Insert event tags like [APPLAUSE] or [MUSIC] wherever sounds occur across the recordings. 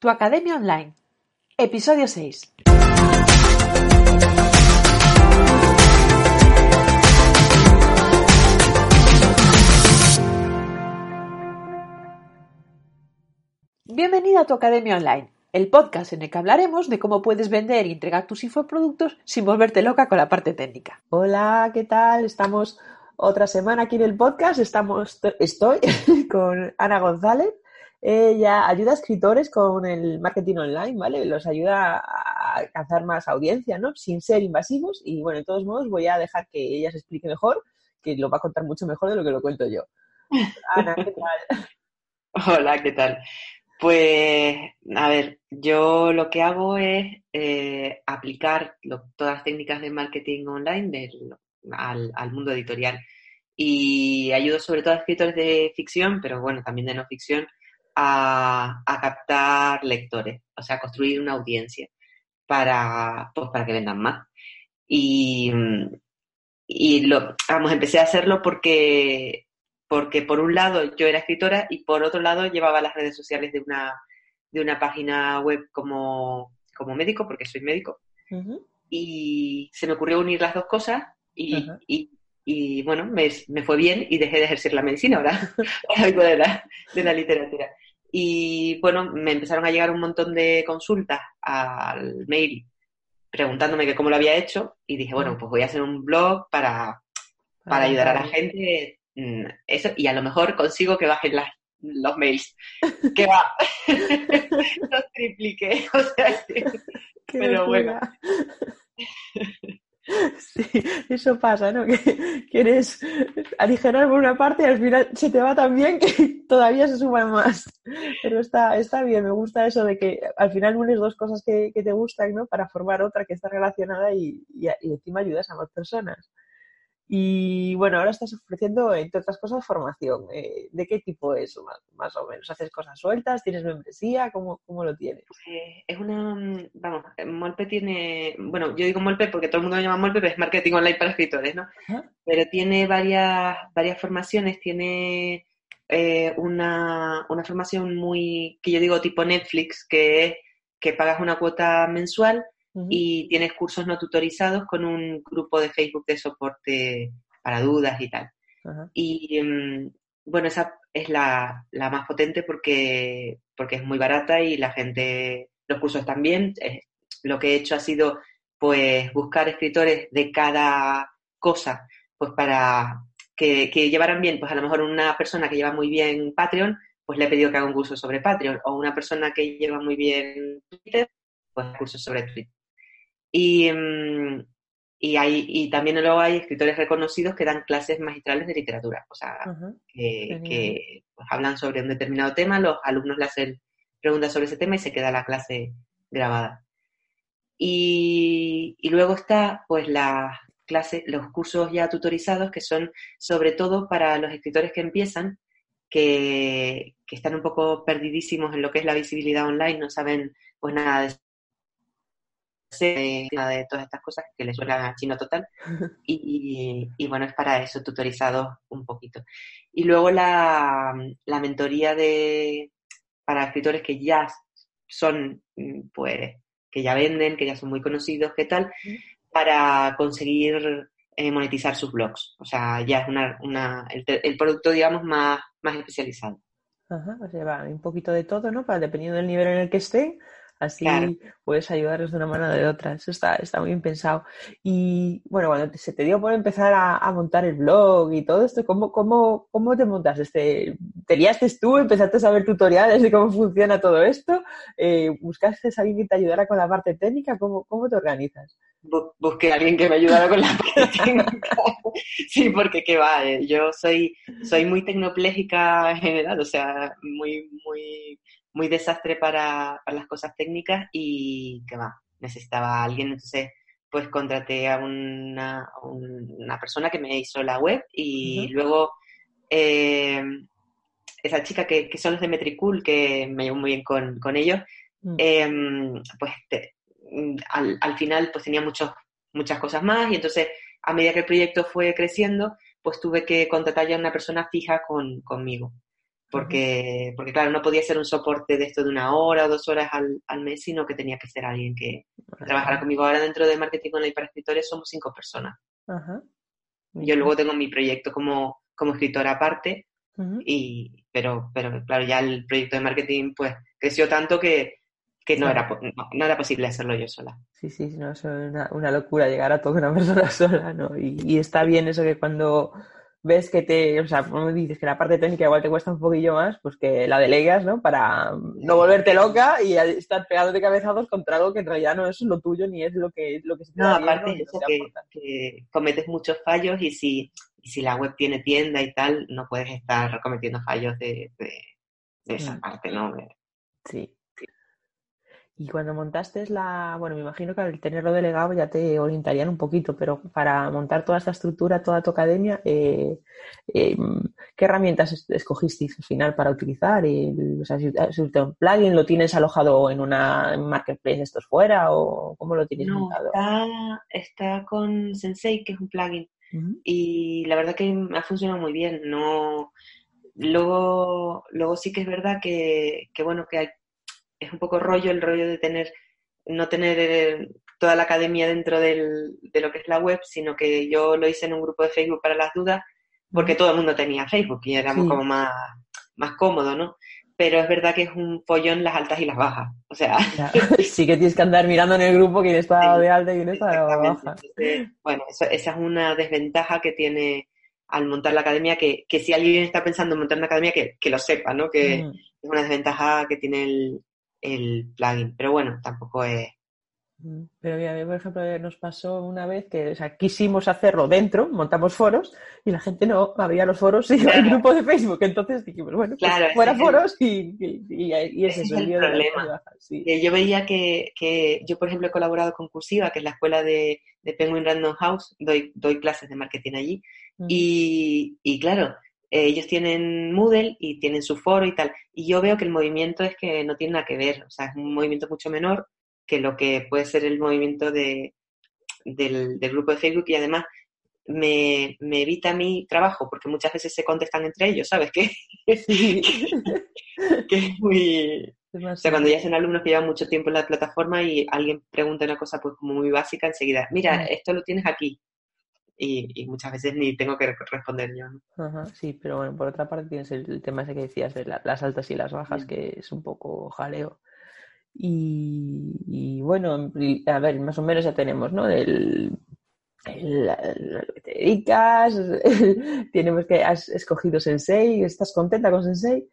Tu Academia Online. Episodio 6. Bienvenida a tu Academia Online, el podcast en el que hablaremos de cómo puedes vender y entregar tus infoproductos sin volverte loca con la parte técnica. Hola, ¿qué tal? Estamos otra semana aquí en el podcast. Estamos, estoy [LAUGHS] con Ana González. Ella ayuda a escritores con el marketing online, ¿vale? Los ayuda a alcanzar más audiencia, ¿no? Sin ser invasivos. Y bueno, de todos modos voy a dejar que ella se explique mejor, que lo va a contar mucho mejor de lo que lo cuento yo. [LAUGHS] Ana, ¿qué tal? Hola, ¿qué tal? Pues, a ver, yo lo que hago es eh, aplicar todas las técnicas de marketing online al, al, mundo editorial. Y ayudo sobre todo a escritores de ficción, pero bueno, también de no ficción, a, captar lectores, o sea, a construir una audiencia para, pues, para que vendan más. Y, y lo, vamos, empecé a hacerlo porque, porque por un lado yo era escritora y por otro lado llevaba las redes sociales de una, de una página web como, como médico, porque soy médico. Y se me ocurrió unir las dos cosas y, y, y bueno, me, me, fue bien y dejé de ejercer la medicina, ahora algo de la, de la literatura. Y bueno, me empezaron a llegar un montón de consultas al mail preguntándome que cómo lo había hecho y dije, bueno, pues voy a hacer un blog para, para ayudar a la gente. Mm, eso, y a lo mejor consigo que bajen las, los mails. [LAUGHS] Que va, [LAUGHS] los tripliqué. [LAUGHS] O sea, pero bueno. [LAUGHS] Sí, eso pasa, ¿no? Que quieres aligerar por una parte y al final se te va tan bien que todavía se suman más. Pero está, está bien, me gusta eso de que al final unes dos cosas que, te gustan, ¿no? Para formar otra que está relacionada y, y, y encima ayudas a más personas. Y bueno, ahora estás ofreciendo, entre otras cosas, formación. Eh, ¿De qué tipo es más, o menos? ¿Haces cosas sueltas? ¿Tienes membresía? ¿Cómo, cómo lo tienes? Eh, es una, vamos, Molpe tiene, bueno, yo digo Molpe porque todo el mundo lo llama Molpe, pero es marketing online para escritores, ¿no? Pero tiene varias, varias formaciones, tiene eh, una, una formación muy, que yo digo tipo Netflix, que es que pagas una cuota mensual y tienes cursos no tutorizados con un grupo de Facebook de soporte para dudas y tal. Y mm, bueno, esa es la, la, más potente porque, porque es muy barata y la gente, los cursos también. Eh, lo que he hecho ha sido pues buscar escritores de cada cosa, pues para que, que llevaran bien, pues a lo mejor una persona que lleva muy bien Patreon, pues le he pedido que haga un curso sobre Patreon, o una persona que lleva muy bien Twitter, pues cursos sobre Twitter. Y, mm, y, hay, y también luego hay escritores reconocidos que dan clases magistrales de literatura, o sea, que, pues, hablan sobre un determinado tema, los alumnos le hacen preguntas sobre ese tema y se queda la clase grabada. Y, y luego está pues las clases, los cursos ya tutorizados que son sobre todo para los escritores que empiezan, que, que, están un poco perdidísimos en lo que es la visibilidad online, no saben pues nada de de todas estas cosas que le suenan a chino total. [LAUGHS] Y, y, bueno, es para eso, tutorizado un poquito. Y luego la, la mentoría de para escritores que ya son, pues, que ya venden, que ya son muy conocidos, ¿qué tal? Para conseguir eh, monetizar sus blogs. O sea, ya es una, una el, el, producto, digamos, más, más especializado. Ajá, o sea, va un poquito de todo, ¿no? Para dependiendo del nivel en el que esté, Así puedes ayudarles de una manera o de otra. Eso está, está muy bien pensado. Y bueno, cuando se te dio por empezar a, montar el blog y todo esto, ¿cómo, cómo, cómo te montas? Este, ¿Te liaste tú? ¿Empezaste a ver tutoriales de cómo funciona todo esto? Eh, ¿Buscaste a alguien que te ayudara con la parte técnica? ¿Cómo, cómo te organizas? busqué a alguien que me ayudara con la parte [LAUGHS] técnica. sí, porque qué va, eh, yo soy, soy muy tecnopléjica en general, o sea, muy, muy muy desastre para, para las cosas técnicas y que va, necesitaba a alguien, entonces pues contraté a una, una persona que me hizo la web y luego eh, esa chica que, que, son los de Metricool, que me llevo muy bien con, con ellos, mm. em, pues al, al, final pues tenía muchos, muchas cosas más y entonces a medida que el proyecto fue creciendo, pues tuve que contratar ya a una persona fija con, conmigo. Porque, porque claro, no podía ser un soporte de esto de una hora o dos horas al, al mes, sino que tenía que ser alguien que trabajara conmigo. Ahora dentro de Marketing Online para escritores somos cinco personas. Ajá. Yo luego tengo mi proyecto como, como escritora aparte, y, pero, pero claro, ya el proyecto de marketing pues creció tanto que, que no, era, no, no era posible hacerlo yo sola. Sí, sí, no, es una, una locura llegar a toda una [LAUGHS] persona sola, ¿no? Y, y está bien eso que cuando ves que te, o sea, como dices que la parte técnica igual te cuesta un poquillo más, pues que la delegas, ¿no? Para no volverte loca y estar pegándote cabezazos contra algo que en realidad no es lo tuyo ni es lo que, lo que se te No, bien, aparte ¿no? que, cometes muchos fallos y si, y si la web tiene tienda y tal, no puedes estar cometiendo fallos de, de, de esa Mm. parte, ¿no? De- Sí. Y cuando montaste la, bueno, me imagino que al tenerlo delegado ya te orientarían un poquito, pero para montar toda esta estructura, toda tu academia, eh, eh, ¿qué herramientas es- escogisteis al final para utilizar? El- o sea, si, un plugin lo tienes alojado en una marketplace estos fuera o cómo lo tienes No, montado? está, está con Sensei, que es un plugin, Ujú. y la verdad que ha funcionado muy bien. No, luego, luego sí que es verdad que, que bueno, que hay- es un poco rollo el rollo de tener, no tener eh, toda la academia dentro del- de lo que es la web, sino que yo lo hice en un grupo de Facebook para las dudas, porque todo el mundo tenía Facebook y éramos Sí. como más, más cómodo, ¿no? Pero es verdad que es un follón las altas y las bajas. O sea. [LAUGHS] Sí que tienes que andar mirando en el grupo quién está Sí, de alta y quién está de baja. Entonces, bueno, eso- esa es una desventaja que tiene al montar la academia, que, que si alguien está pensando en montar una academia, que, que lo sepa, ¿no? Que Mm. es una desventaja que tiene el, el plugin. Pero bueno, tampoco es... Mm, Pero mira, a mí, por ejemplo, eh, nos pasó una vez que o sea, quisimos hacerlo dentro, montamos foros y la gente no abría los foros y Claro. grupo de Facebook. Entonces dijimos, bueno, pues Claro, fuera el- foros y, y, y- y es ese es el el problema. sí. yo veía que, que yo, por ejemplo, he colaborado con Cursiva, que es la escuela de, de Penguin Random House, doy, doy clases de marketing allí, Ujú. y, y claro, eh, ellos tienen Moodle y tienen su foro y tal, y yo veo que el movimiento es que no tiene nada que ver, o sea, es un movimiento mucho menor que lo que puede ser el movimiento de, del, del grupo de Facebook y además me, me evita mi trabajo porque muchas veces se contestan entre ellos, ¿sabes? [LAUGHS] Que, que es muy... O sea, cuando ya son alumnos que llevan mucho tiempo en la plataforma y alguien pregunta una cosa pues como muy básica, enseguida, mira, Mm. esto lo tienes aquí. Y, y muchas veces ni tengo que responder yo, ¿no? Ajá, sí, pero bueno, por otra parte tienes el, el tema ese que decías de la- las altas y las bajas, Mm. que es un poco jaleo. Y, y bueno, y, a ver, más o menos ya tenemos, ¿no? El, el- el- lo que te dedicas, [LAUGHS] tenemos que has escogido Sensei, ¿estás contenta con Sensei?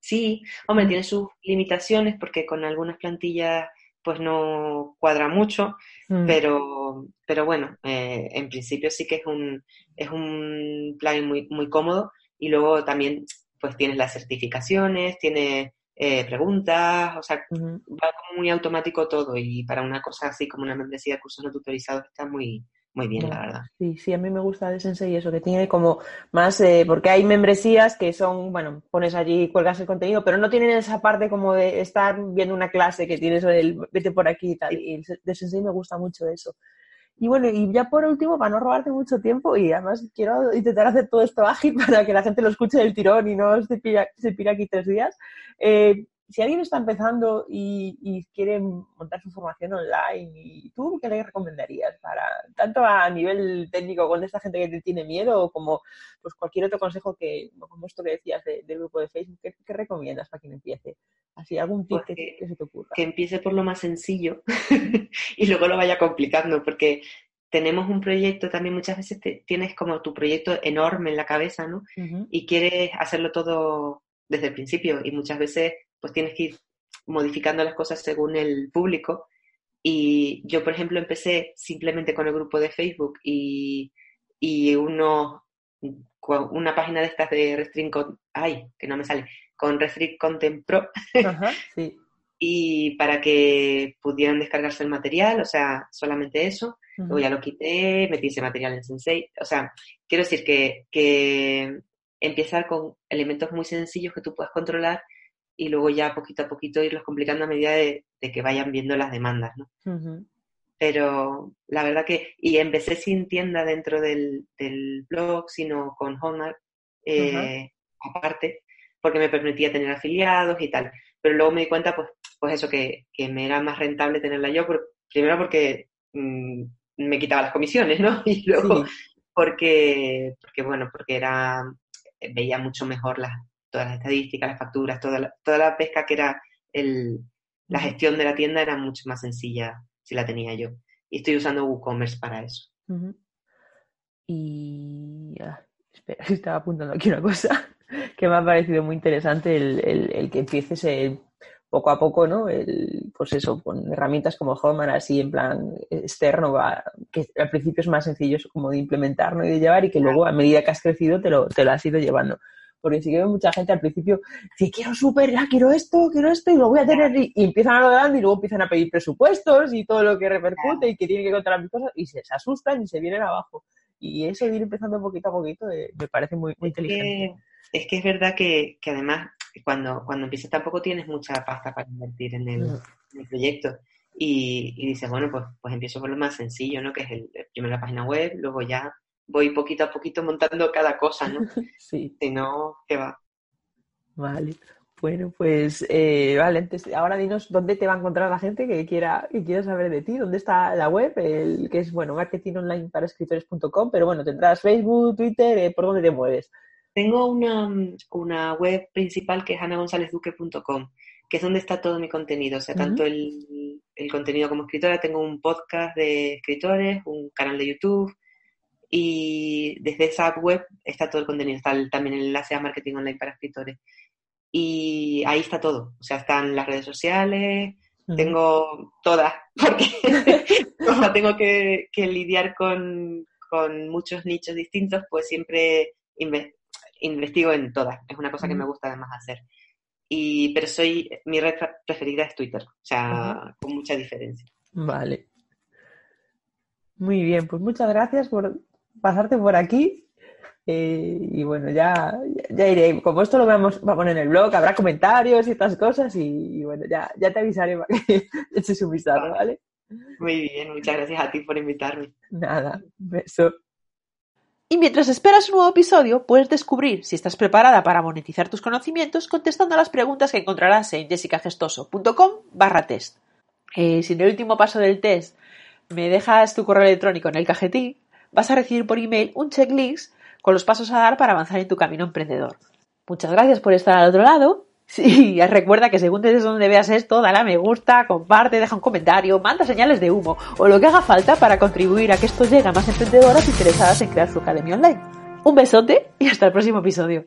Sí, hombre, tiene sus limitaciones porque con algunas plantillas pues no cuadra mucho, Mm, pero, pero bueno, eh, en principio sí que es un, es un plugin muy, muy cómodo. Y luego también pues tienes las certificaciones, tienes eh, preguntas, o sea, va como muy automático todo. Y para una cosa así como una membresía de cursos no tutorizados está muy, muy bien, la verdad. Sí, sí, a mí me gusta de Sensei eso, que tiene como más, eh, porque hay membresías que son, bueno, pones allí, cuelgas el contenido, pero no tienen esa parte como de estar viendo una clase que tienes el vete por aquí y tal. Y de Sensei me gusta mucho eso. Y bueno, y ya por último, para no robarte mucho tiempo, y además quiero intentar hacer todo esto ágil [LAUGHS] para que la gente lo escuche del tirón y no se pira, se pira aquí tres días. eh, si alguien está empezando y, y quiere montar su formación online, ¿y ¿tú qué le recomendarías? para Tanto a nivel técnico con esta gente que te tiene miedo, como pues cualquier otro consejo que, como esto que decías de- del grupo de Facebook, ¿qué, qué recomiendas para quien empiece? Así, algún tip Pues que, se te ocurra. Que empiece por lo más sencillo [LAUGHS] y luego lo vaya complicando porque tenemos un proyecto, también muchas veces te- tienes como tu proyecto enorme en la cabeza, ¿no? Y quieres hacerlo todo desde el principio y muchas veces pues tienes que ir modificando las cosas según el público y yo por ejemplo empecé simplemente con el grupo de Facebook y, y uno, una página de estas de Restrict Con- ay, que no me sale, con Restrict Content Pro Ajá, sí. [LAUGHS] y para que pudieran descargarse el material, o sea, solamente eso. Luego Ujú. ya lo quité, metí ese material en Sensei. O sea, quiero decir que, que empezar con elementos muy sencillos que tú puedas controlar y luego ya poquito a poquito irlos complicando a medida de, de que vayan viendo las demandas, ¿no? Pero la verdad que, y empecé sin tienda dentro del, del blog, sino con Hotmart, eh, aparte, porque me permitía tener afiliados y tal. Pero luego me di cuenta, pues, pues eso, que, que me era más rentable tenerla yo, primero porque mm, me quitaba las comisiones, ¿no? [LAUGHS] Y luego porque, porque, bueno, porque era, veía mucho mejor las, todas las estadísticas, las facturas, toda la, toda la pesca que era el, la gestión de la tienda era mucho más sencilla si la tenía yo. Y estoy usando WooCommerce para eso. Y ah, espera, [LAUGHS] estaba apuntando aquí una cosa [LAUGHS] que me ha parecido muy interesante el, el, que empieces poco a poco, ¿no? El, pues eso, con herramientas como Hotmart así en plan externo, va, que al principio es más sencillo como de implementar ¿no? y de llevar y que luego a medida que has crecido te lo, te lo has ido llevando. Porque sí que veo mucha gente al principio, si quiero súper, ya quiero esto, quiero esto y lo voy a tener y, empiezan a lo grande y luego empiezan a pedir presupuestos y todo lo que repercute y que tienen que controlar mis cosas y se, asustan y se vienen abajo. Y eso de ir empezando poquito a poquito eh, me parece muy, muy inteligente. es que es verdad que, que además cuando, cuando empiezas tampoco tienes mucha pasta para invertir en el, proyecto. Y, y, dices, bueno, pues, pues empiezo por lo más sencillo, ¿no? Que es el, primero la página web, luego ya voy poquito a poquito montando cada cosa, ¿no? [LAUGHS] sí. Si no, ¿qué va? Vale. Bueno, pues eh, vale, ahora dinos dónde te va a encontrar la gente que quiera, que quiera saber de ti, dónde está la web, el, que es bueno, marketingonlineparaescritores.com, pero bueno, tendrás Facebook, Twitter, eh, por dónde te mueves. Tengo una, una web principal que es anagonzalezduque.com, que es donde está todo mi contenido, o sea, tanto el, el, contenido como escritora, tengo un podcast de escritores, un canal de YouTube, y desde esa web está todo el contenido, está también el enlace a marketing online para escritores. Y ahí está todo, o sea, están las redes sociales, tengo todas, [LAUGHS] porque [LAUGHS] tengo que, que lidiar con, con, muchos nichos distintos, pues siempre investigo en todas. Es una cosa que me gusta además hacer. Y, pero soy, mi red preferida es Twitter, o sea, con mucha diferencia. Vale. Muy bien, pues muchas gracias por pasarte por aquí. Eh, y bueno, ya, ya iré. Como esto lo vamos, a poner en el blog, habrá comentarios y estas cosas. Y, bueno, ya, ya te avisaré para que [LAUGHS] eches un vistazo, ¿vale? Muy bien, muchas gracias a ti por invitarme. Nada, beso. Y mientras esperas un nuevo episodio, puedes descubrir si estás preparada para monetizar tus conocimientos contestando a las preguntas que encontrarás en jessicagestoso.com barra test. Eh, si en el último paso del test me dejas tu correo electrónico en el cajetín, vas a recibir por email un checklist con los pasos a dar para avanzar en tu camino emprendedor. Muchas gracias por estar al otro lado Sí, [LAUGHS] recuerda que según desde donde veas esto, dale a me gusta, comparte, deja un comentario, manda señales de humo o lo que haga falta para contribuir a que esto llegue a más emprendedoras interesadas en crear su academia online. Un besote y hasta el próximo episodio.